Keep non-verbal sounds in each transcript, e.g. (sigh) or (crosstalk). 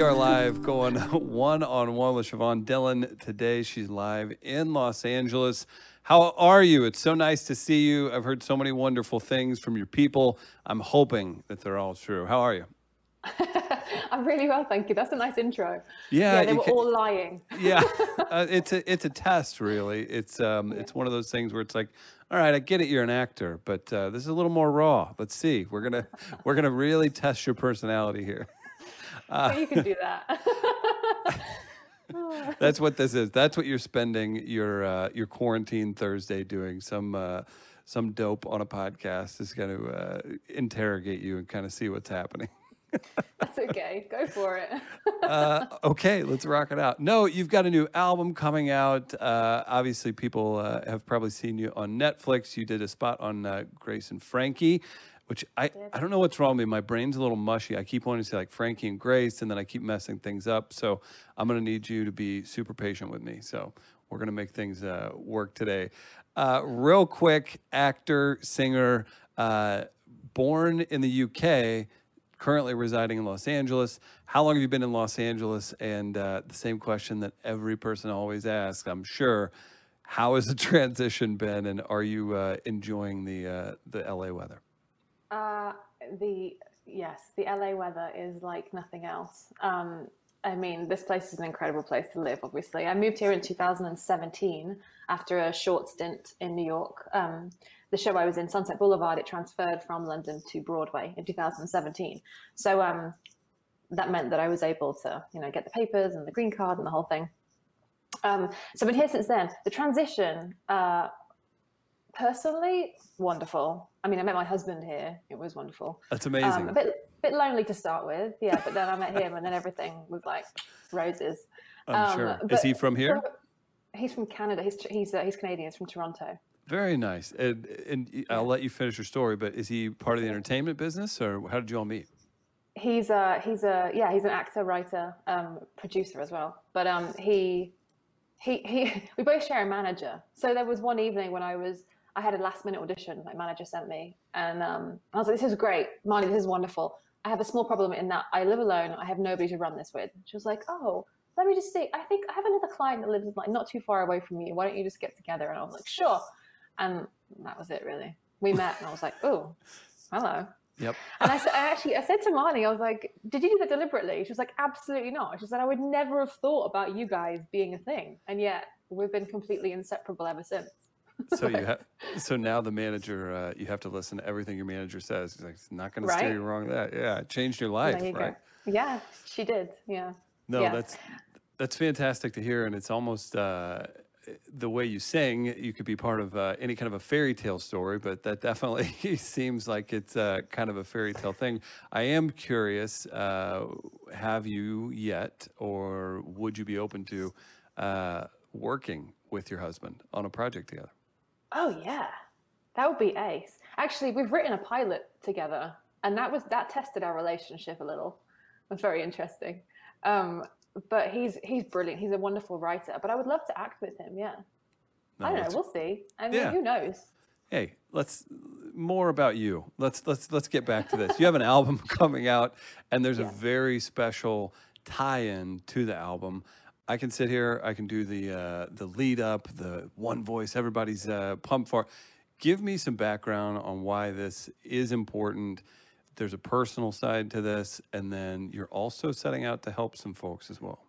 We are live going one on one with Siobhan Dillon today. She's live in Los Angeles. How are you? It's so nice to see you. I've heard so many wonderful things from your people. I'm hoping that they're all true. How are you? (laughs) I'm really well, thank you. That's a nice intro. Yeah, Yeah, they were can- all lying. yeah, (laughs) uh, it's a it's a test, really. It's um it's one of those things where it's like, all right, I get it, you're an actor, but uh, this is a little more raw. Let's see. We're gonna we're gonna really test your personality here. But you can do that. (laughs) That's what this is. That's what you're spending your uh, your quarantine Thursday doing. Some uh, some dope on a podcast is going to uh, interrogate you and kind of see what's happening. (laughs) That's okay. Go for it. (laughs) uh, okay, let's rock it out. No, you've got a new album coming out. Uh, obviously, people uh, have probably seen you on Netflix. You did a spot on uh, Grace and Frankie, which I, I don't know what's wrong with me. My brain's a little mushy. I keep wanting to say like Frankie and Grace, and then I keep messing things up. So I'm going to need you to be super patient with me. So we're going to make things uh, work today. Uh, real quick, actor, singer, uh, born in the UK currently residing in Los Angeles. How long have you been in Los Angeles? And uh, the same question that every person always asks, I'm sure. How has the (laughs) transition been, and are you uh, enjoying the uh, the LA weather? Uh, the yes, the LA weather is like nothing else. Um, I mean, this place is an incredible place to live. Obviously, I moved here in 2017 after a short stint in New York. Um, the show I was in, Sunset Boulevard, it transferred from London to Broadway in 2017. So um, that meant that I was able to, you know, get the papers and the green card and the whole thing. Um, so I've been here since then. The transition, uh, personally, wonderful. I mean, I met my husband here. It was wonderful. That's amazing. Um, a bit, bit lonely to start with, yeah. But then I met him, and then everything was like roses. I'm um, sure. Is he from here? for- He's from Canada. He's he's uh, he's Canadian. He's from Toronto. Very nice. And, and I'll let you finish your story, but is he part of the entertainment business, or how did you all meet? He's a he's a yeah he's an actor, writer, um, producer as well. But um, he he he (laughs) we both share a manager. So there was one evening when I was I had a last minute audition. My manager sent me, and um, I was like, "This is great, Marnie. This is wonderful. I have a small problem in that I live alone. I have nobody to run this with." She was like, "Oh." Let me just see. I think I have another client that lives like not too far away from you. Why don't you just get together? And I was like, sure. And that was it, really. We met, and I was like, oh, hello. Yep. And I, said, I actually, I said to Marnie, I was like, "Did you do that deliberately?" She was like, "Absolutely not." She said, "I would never have thought about you guys being a thing, and yet we've been completely inseparable ever since." So you have. So now the manager, uh, you have to listen to everything your manager says. He's like, "It's not going to steer you wrong. That yeah, it changed your life, you right? go. Yeah, she did. Yeah. No, Yeah. that's that's fantastic to hear, and it's almost uh, the way you sing. You could be part of uh, any kind of a fairy tale story, but that definitely (laughs) seems like it's uh, kind of a fairy tale thing. I am curious: uh, have you yet, or would you be open to uh, working with your husband on a project together? Oh yeah, that would be ace. Actually, we've written a pilot together, and that was that tested our relationship a little. It was very interesting. Um, but he's he's brilliant. He's a wonderful writer. But I would love to act with him. Yeah. No, I don't know. We'll see. I mean, Yeah. who knows? hey let's more about you let's let's let's get back to this you have an album (laughs) coming out and there's a very special tie-in to the album i can sit here i can do the uh, the lead up the one voice everybody's uh, pumped for give me some background on why this is important there's a personal side to this and then you're also setting out to help some folks as well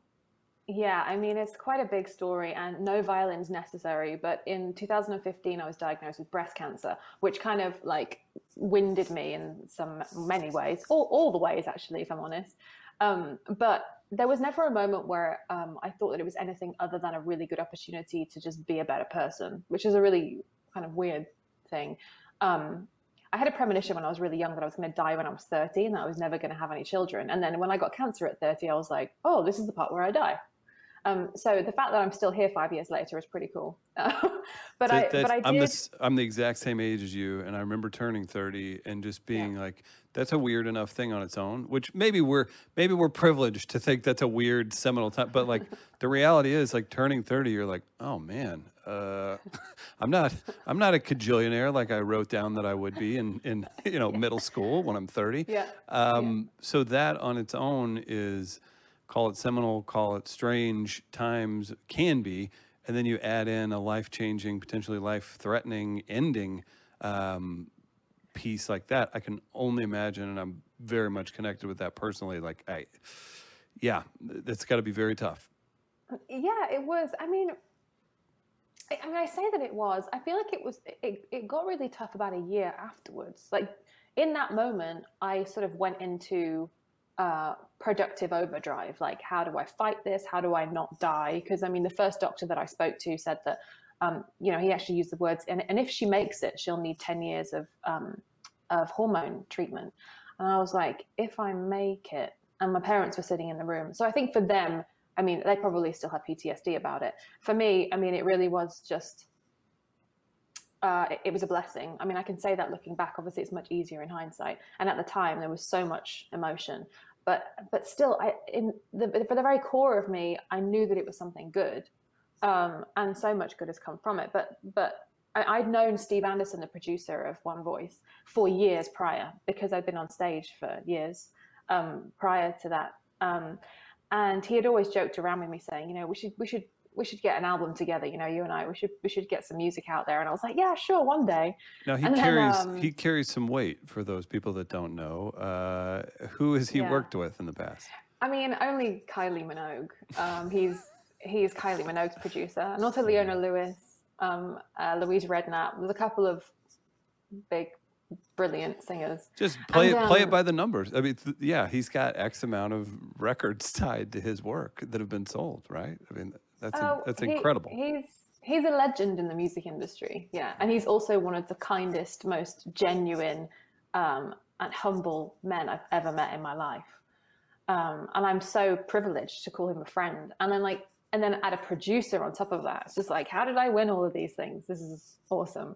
Yeah, I mean, it's quite a big story, and no violins necessary. But in 2015, I was diagnosed with breast cancer, which kind of like winded me in some many ways, all, all the ways, actually, if I'm honest. Um, but there was never a moment where um, I thought that it was anything other than a really good opportunity to just be a better person, which is a really kind of weird thing. Um, I had a premonition when I was really young that I was going to die when I was 30 and that I was never going to have any children. And then when I got cancer at 30, I was like, oh, this is the part where I die. Um, so the fact that I'm still here five years later is pretty cool. (laughs) but I, That- but I that's- I'm, did. the, I'm the exact same age as you, and I remember turning 30 and just being like, "That's a weird enough thing on its own." Which maybe we're maybe we're privileged to think that's a weird seminal time, but like (laughs) the reality is, like turning 30, you're like, "Oh man, uh, (laughs) I'm not I'm not a cajillionaire like I wrote down that I would be in in you know middle school when I'm 30." (laughs) Yeah, Um, So that on its own is call it seminal, call it strange times can be, and then you add in a life changing, potentially life threatening ending um, piece like that, I can only imagine, and I'm very much connected with that personally. Like, I, yeah, that's got to be very tough. Yeah, it was. I mean, I, I mean, I say that it was. I feel like it was. It, it got really tough about a year afterwards. Like in that moment, I sort of went into uh, productive overdrive. Like, how do I fight this? How do I not die? Because I mean, the first doctor that I spoke to said that, um, you know, he actually used the words, and, and if she makes it, she'll need 10 years of, um, of hormone treatment. And I was like, if I make it, and my parents were sitting in the room. So I think for them, I mean, they probably still have PTSD about it. For me, I mean, it really was just, uh, it, it, was a blessing. I mean, I can say that looking back, obviously it's much easier in hindsight. And at the time there was so much emotion, but, but still I, in the, for the very core of me, I knew that it was something good. Um, and so much good has come from it. But, but I, I'd known Steve Anderson, the producer of One Voice for years prior, because I'd been on stage for years um, prior to that. Um, and he had always joked around with me saying, you know, we should, we should we should get an album together. You know, you and I, we should we should get some music out there. And I was like, yeah, sure, one day. Now he and carries um, he carries some weight for those people that don't know. Uh, who has he yeah. worked with in the past? I mean, only Kylie Minogue. Um, he's he's Kylie Minogue's producer, and also Leona Lewis, um, uh, Louise Redknapp. There's a couple of big brilliant singers. Just play and, it, play it um, by the numbers. I mean, th- yeah, he's got X amount of records (laughs) tied to his work that have been sold, right? I mean, that's a, oh, that's he, incredible. He's he's a legend in the music industry. Yeah, and he's also one of the kindest, most genuine, um, and humble men I've ever met in my life. Um, and I'm so privileged to call him a friend. And then like, and then add a producer on top of that. It's just like, how did I win all of these things? This is awesome.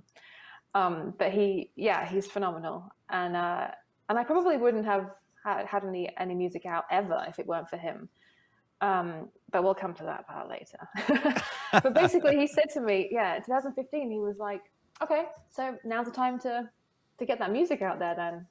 Um, but he, yeah, he's phenomenal. And uh, and I probably wouldn't have had, had any any music out ever if it weren't for him. Um, but we'll come to that part later. (laughs) but basically, he said to me, yeah, 2015, he was like, okay, so now's the time to to get that music out there then.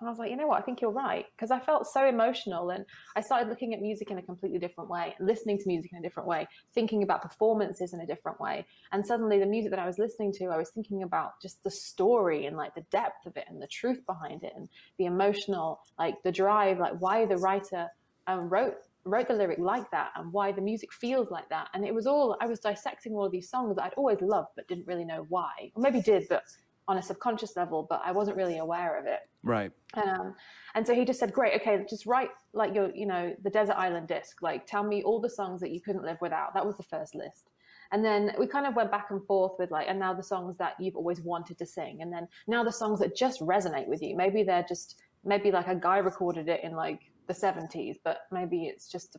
And I was like, you know what? I think you're right. Because I felt so emotional and I started looking at music in a completely different way, listening to music in a different way, thinking about performances in a different way. And suddenly the music that I was listening to, I was thinking about just the story and like the depth of it and the truth behind it and the emotional, like the drive, like why the writer um, wrote wrote the lyric like that and why the music feels like that. And it was all, I was dissecting all of these songs that I'd always loved, but didn't really know why. Or maybe did, but on a subconscious level, but I wasn't really aware of it. Right. Um, and so he just said, great, okay, just write like your, you know, the Desert Island disc, like tell me all the songs that you couldn't live without. That was the first list. And then we kind of went back and forth with like, and now the songs that you've always wanted to sing. And then now the songs that just resonate with you. Maybe they're just, maybe like a guy recorded it in like the 70s, but maybe it's just. A,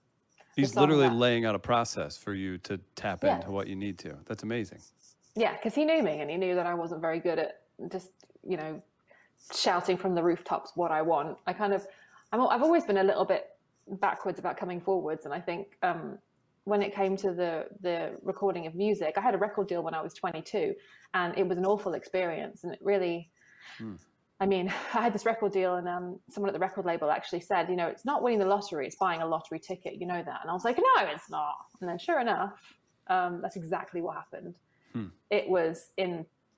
He's literally that... laying out a process for you to tap yeah. into what you need to. That's amazing. Yeah, because he knew me and he knew that I wasn't very good at just, you know, shouting from the rooftops what I want. I kind of, I'm, I've always been a little bit backwards about coming forwards. And I think um, when it came to the the recording of music, I had a record deal when I was 22, and it was an awful experience. And it really, hmm. I mean, (laughs) I had this record deal, and um, someone at the record label actually said, you know, it's not winning the lottery; it's buying a lottery ticket. You know that? And I was like, no, it's not. And then, sure enough, um, that's exactly what happened. Hmm. It was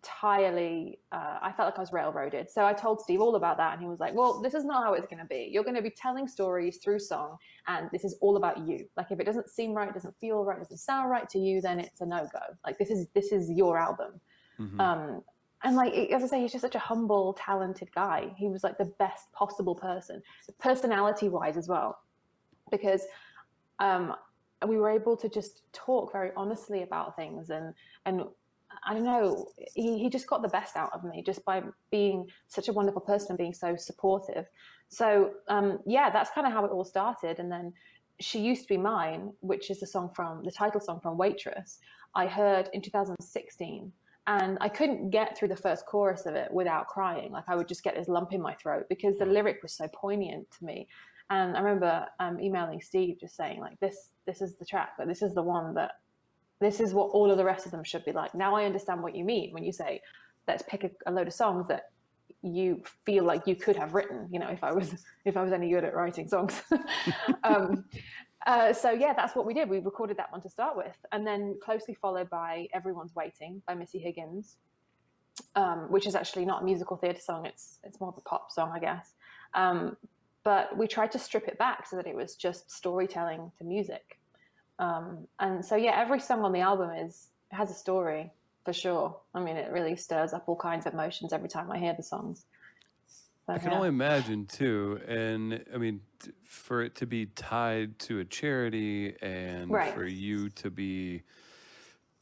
entirely. Uh, I felt like I was railroaded. So I told Steve all about that, and he was like, "Well, this is not how it's going to be. You're going to be telling stories through song, and this is all about you. Like, if it doesn't seem right, doesn't feel right, doesn't sound right to you, then it's a no go. Like, this is this is your album." Mm-hmm. Um, and like as I say, he's just such a humble, talented guy. He was like the best possible person, personality wise as well, because um, we were able to just talk very honestly about things and and I don't know, he, he just got the best out of me just by being such a wonderful person and being so supportive. So um, yeah, that's kind of how it all started. And then she used to be mine, which is the song from the title song from Waitress. I heard in 2016 and I couldn't get through the first chorus of it without crying. Like I would just get this lump in my throat because the lyric was so poignant to me. And I remember um, emailing Steve just saying like this this is the track, like this is the one that this is what all of the rest of them should be like. Now I understand what you mean when you say let's pick a, a load of songs that you feel like you could have written. You know, if I was (laughs) if I was any good at writing songs. (laughs) um, Uh, so yeah, that's what we did. We recorded that one to start with, and then closely followed by "Everyone's Waiting" by Missy Higgins, um, which is actually not a musical theatre song. It's it's more of a pop song, I guess. Um, but we tried to strip it back so that it was just storytelling to music. Um, and so yeah, every song on the album is has a story for sure. I mean, it really stirs up all kinds of emotions every time I hear the songs. I can yeah. only imagine too, and I mean, for it to be tied to a charity, and right. for you to be,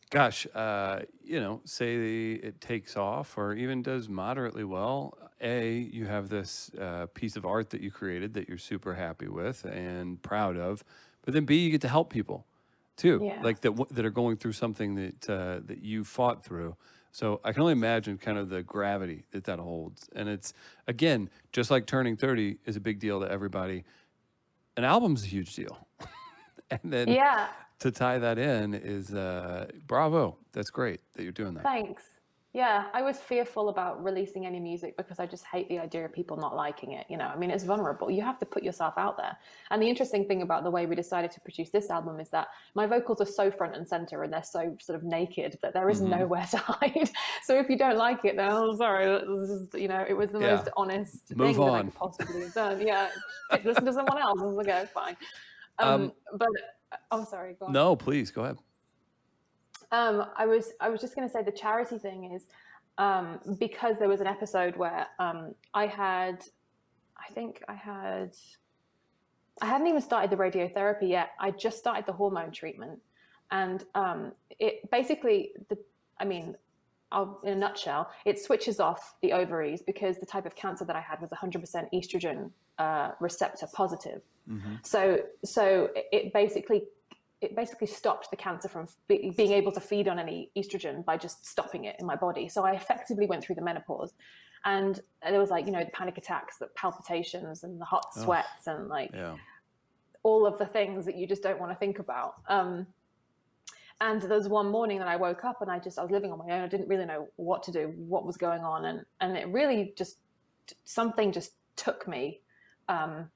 gosh, uh, you know, say it takes off or even does moderately well. A, you have this uh, piece of art that you created that you're super happy with and proud of, but then B, you get to help people too, yeah. like that that are going through something that uh, that you fought through. So I can only imagine kind of the gravity that that holds. And it's again, just like turning 30 is a big deal to everybody. An album's a huge deal. (laughs) and then yeah. to tie that in is uh, bravo. That's great that you're doing that. Thanks. Yeah, I was fearful about releasing any music because I just hate the idea of people not liking it. You know, I mean, it's vulnerable. You have to put yourself out there. And the interesting thing about the way we decided to produce this album is that my vocals are so front and center and they're so sort of naked that there is mm-hmm. nowhere to (laughs) hide. so if you don't like it, then oh, sorry. Is, you know, it was the yeah. most honest Move thing on. that I could possibly have done. Yeah, (laughs) listen to someone else. Like, okay, fine. Um, um, but I'm sorry. No, please go ahead. Um, I was I was just going to say the charity thing is um, because there was an episode where um, I had, I think I had, I hadn't even started the radiotherapy yet. I just started the hormone treatment, and um, it basically the I mean. I'll, in a nutshell, it switches off the ovaries because the type of cancer that I had was 100% estrogen uh, receptor positive. Mm-hmm. So, so it basically it basically stopped the cancer from be, being able to feed on any estrogen by just stopping it in my body. So I effectively went through the menopause. And there was like, you know, the panic attacks, the palpitations and the hot sweats oh, and like yeah. all of the things that you just don't want to think about. Um, and there was one morning that I woke up and I just, I was living on my own. I didn't really know what to do, what was going on. And, and it really just, something just took me um,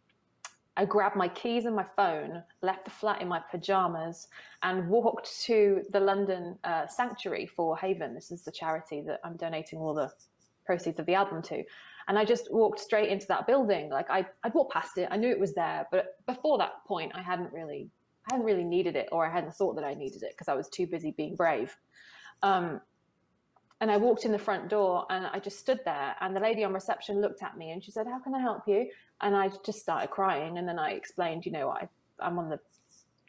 I grabbed my keys and my phone, left the flat in my pajamas, and walked to the London uh, Sanctuary for Haven. This is the charity that I'm donating all the proceeds of the album to. And I just walked straight into that building. Like I, I'd walked past it. I knew it was there, but before that point, I hadn't really, I hadn't really needed it, or I hadn't thought that I needed it because I was too busy being brave. Um, and I walked in the front door and I just stood there and the lady on reception looked at me and she said, How can I help you? And I just started crying. And then I explained, you know, I, I'm on the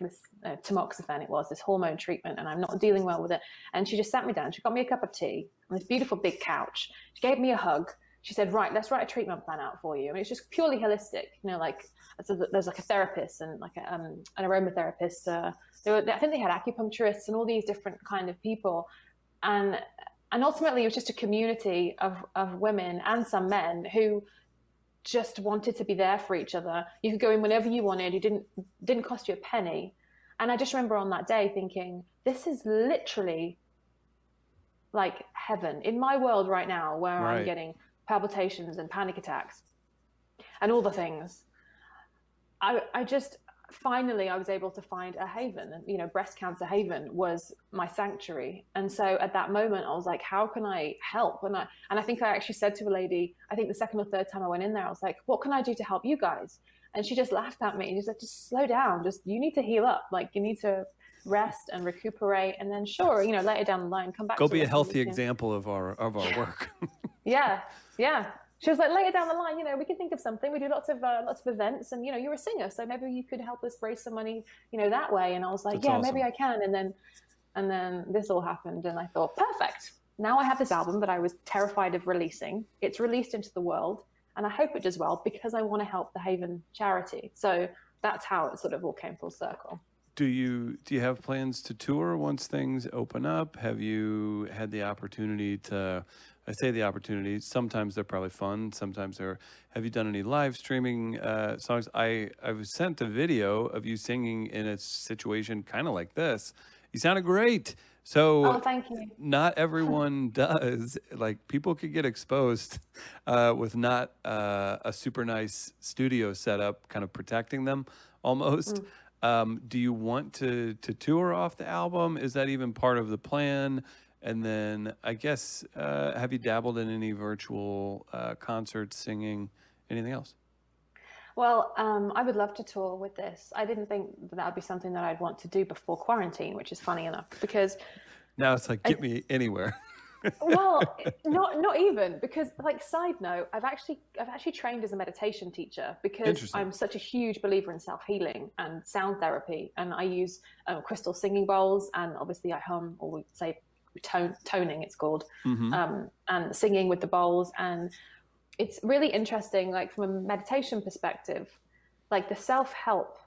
this uh, tamoxifen it was this hormone treatment and i'm not dealing well with it. And she just sat me down she got me a cup of tea on this beautiful big couch. She gave me a hug. She said right let's write a treatment plan out for you. I mean, it's just purely holistic you know like there's like a therapist and like a, um, an aromatherapist uh, were, i think they had acupuncturists and all these different kind of people. And and ultimately it was just a community of, of women and some men who just wanted to be there for each other. You could go in whenever you wanted. You didn't didn't cost you a penny. And i just remember on that day thinking this is literally like heaven. In my world right now where right. i'm getting palpitations and panic attacks and all the things i i just finally I was able to find a haven and you know breast cancer haven was my sanctuary. And so at that moment I was like how can I help? And I and I think I actually said to a lady I think the second or third time I went in there I was like what can I do to help you guys? And she just laughed at me and she said just slow down. Just you need to heal up. Like you need to rest and recuperate. And then sure you know later down the line come back go be a healthy example of our of our work. (laughs) Yeah yeah she was like later down the line you know we can think of something. We do lots of uh, lots of events and you know you're a singer so maybe you could help us raise some money you know that way. And i was like That's yeah awesome. maybe i can. And then and then this all happened and i thought perfect. Now i have this album that i was terrified of releasing. It's released into the world and i hope it does well because i want to help the haven charity. So that's how it sort of all came full circle do you do you have plans to tour once things open up have you had the opportunity to I say the opportunity. Sometimes they're probably fun. Sometimes they're. Have you done any live streaming uh, songs? I I've sent a video of you singing in a situation kind of like this. You sounded great. So oh, thank you. Not (laughs) everyone does. Like people could get exposed uh, with not uh, a super nice studio setup, kind of protecting them almost. Mm. Um, do you want to to tour off the album? Is that even part of the plan? And then I guess uh, have you dabbled in any virtual uh, concerts, singing, anything else? Well, um, I would love to tour with this. I didn't think that, that would be something that I'd want to do before quarantine, which is funny enough because now it's like get I, me anywhere. (laughs) well, (laughs) not not even because like side note, I've actually I've actually trained as a meditation teacher because I'm such a huge believer in self healing and sound therapy, and I use um, crystal singing bowls, and obviously I hum or we say tone, toning it's called, mm-hmm. um, and singing with the bowls, and it's really interesting. Like from a meditation perspective, like the self help,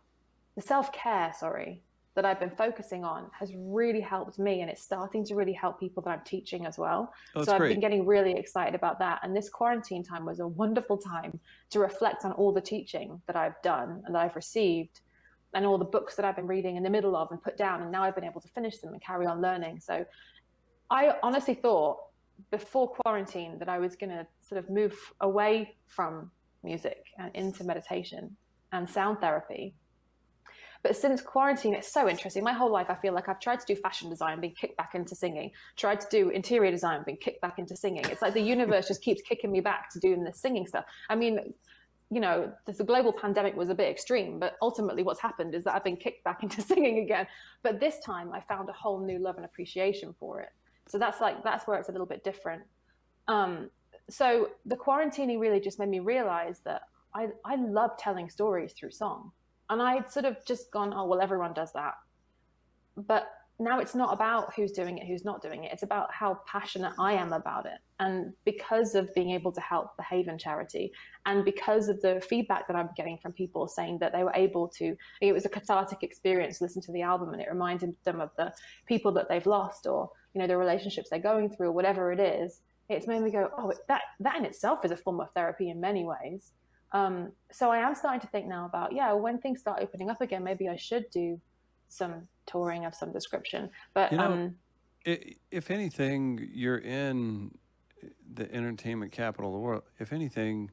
the self care, sorry, that I've been focusing on has really helped me and it's starting to really help people that I'm teaching as well. Oh, so I've great. been getting really excited about that. And this quarantine time was a wonderful time to reflect on all the teaching that I've done and that I've received and all the books that I've been reading in the middle of and put down. And now I've been able to finish them and carry on learning. So I honestly thought before quarantine that I was going to sort of move away from music and into meditation and sound therapy but since quarantine, it's so interesting. My whole life, I feel like I've tried to do fashion design, been kicked back into singing. Tried to do interior design, been kicked back into singing. It's like the universe just keeps kicking me back to doing this singing stuff. I mean, you know, the global pandemic was a bit extreme, but ultimately what's happened is that I've been kicked back (laughs) into singing again. But this time I found a whole new love and appreciation for it. So that's like, that's where it's a little bit different. Um, so the quarantining really just made me realize that I, I love telling stories through song. And I'd sort of just gone, oh, well, everyone does that. But now it's not about who's doing it, who's not doing it. It's about how passionate I am about it. And because of being able to help the Haven charity and because of the feedback that I'm getting from people saying that they were able to, it was a cathartic experience to listen to the album and it reminded them of the people that they've lost or, you know, the relationships they're going through or whatever it is. It's made me go, oh, that, that in itself is a form of therapy in many ways. Um, so I am starting to think now about, yeah, when things start opening up again, maybe I should do some touring of some description. But you know, um, if anything, you're in the entertainment capital of the world. If anything,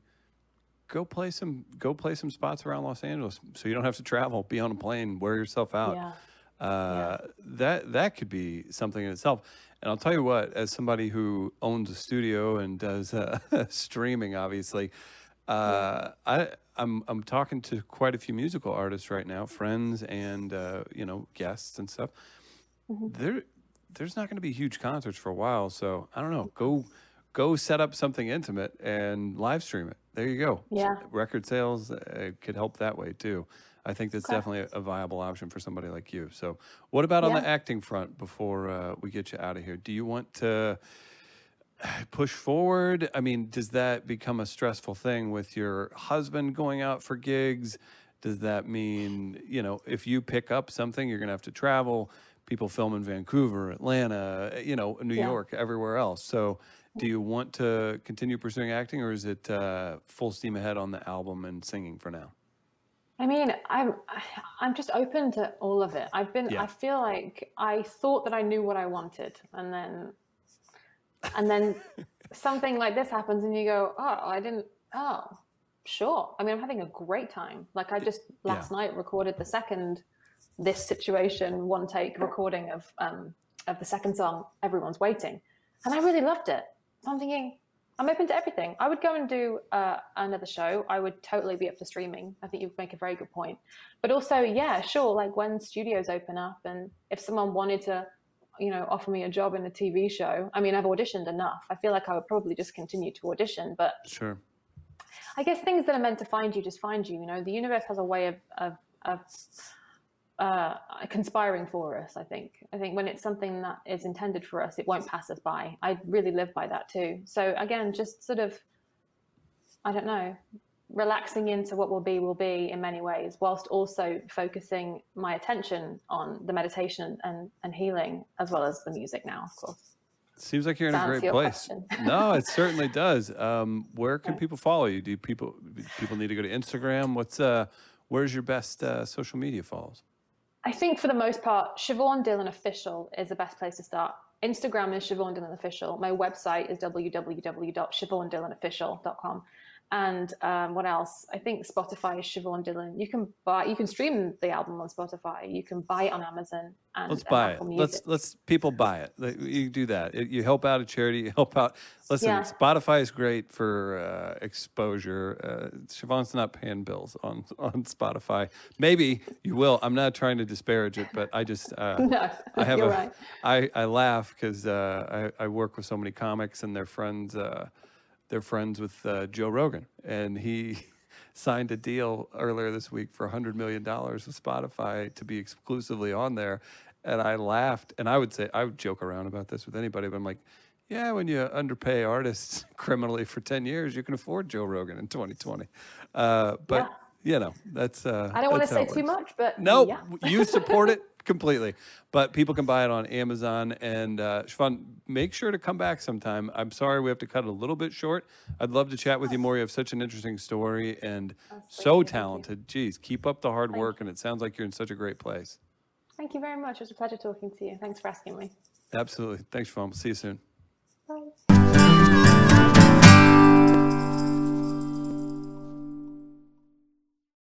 go play some go play some spots around Los Angeles, so you don't have to travel. Be on a plane, wear yourself out. Yeah. Uh, yeah. That that could be something in itself. And I'll tell you what, as somebody who owns a studio and does uh, (laughs) streaming, obviously, uh, I I'm I'm talking to quite a few musical artists right now, friends and uh, you know guests and stuff. Mm-hmm. There there's not going to be huge concerts for a while, so I don't know. Go go set up something intimate and live stream it. There you go. Yeah. record sales uh, could help that way too. I think that's okay. definitely a, a, viable option for somebody like you. So, what about on the acting front before uh, we get you out of here? Do you want to? Push forward? I mean, does that become a stressful thing with your husband going out for gigs? Does that mean, you know, if you pick up something, you're going to have to travel? People film in Vancouver, Atlanta, you know, New yeah. York, everywhere else. So, do you want to continue pursuing acting, or is it uh, full steam ahead on the album and singing for now? I mean, I'm I'm just open to all of it. I've been. Yeah. I feel like I thought that I knew what I wanted, and then and then something like this happens and you go oh i didn't oh sure. I mean i'm having a great time. Like i just last yeah. night recorded the second this situation one take recording of um of the second song everyone's waiting. And i really loved it. So i'm thinking i'm open to everything. I would go and do uh, another show. I would totally be up for streaming. I think you make a very good point. But also yeah sure like when studios open up and if someone wanted to you know, offer me a job in a TV show. I mean, I've auditioned enough. I feel like I would probably just continue to audition, but sure. I guess things that are meant to find you just find you. You know, the universe has a way of of, of uh, conspiring for us. I think. I think when it's something that is intended for us, it won't pass us by. I really live by that too. So again, just sort of, I don't know, relaxing into what will be will be in many ways whilst also focusing my attention on the meditation and, and healing as well as the music now of course. Seems like you're in Sounds a great place. (laughs) no it certainly does. Um, where can people follow you? Do people people need to go to instagram? What's uh where's your best uh, social media follows? I think for the most part siobhan dillon official is the best place to start. Instagram is siobhan dillon official. My website is www.siobhandillonofficial.com And um, what else? I think Spotify is Siobhan Dillon. You can buy, you can stream the album on Spotify. You can buy it on Amazon. And, Let's buy it. Let's let's people buy it. You do that. You help out a charity. You help out. Listen, Yeah. Spotify is great for uh, exposure. Uh, Siobhan's not paying bills on on Spotify. Maybe you will. I'm not trying to disparage it, but I just uh, (laughs) No, I have a. right. I I laugh because uh, I I work with so many comics and their friends. Uh, they're friends with uh, Joe Rogan, and he (laughs) signed a deal earlier this week for $100 million with Spotify to be exclusively on there. And I laughed, and I would say, I would joke around about this with anybody, but I'm like, yeah, when you underpay artists (laughs) criminally for 10 years, you can afford Joe Rogan in 2020. Uh, but, you know, that's. Uh, I don't want to say too much, but No, yeah. you support it (laughs) completely. But people can buy it on Amazon. And uh, Siobhan, make sure to come back sometime. I'm sorry we have to cut it a little bit short. I'd love to chat with you more. You have such an interesting story and so you. talented. Geez, keep up the hard work. And it sounds like you're in such a great place. Thank you very much. It was a pleasure talking to you. Thanks for asking me. Absolutely. Thanks, Siobhan. We'll see you soon. Bye.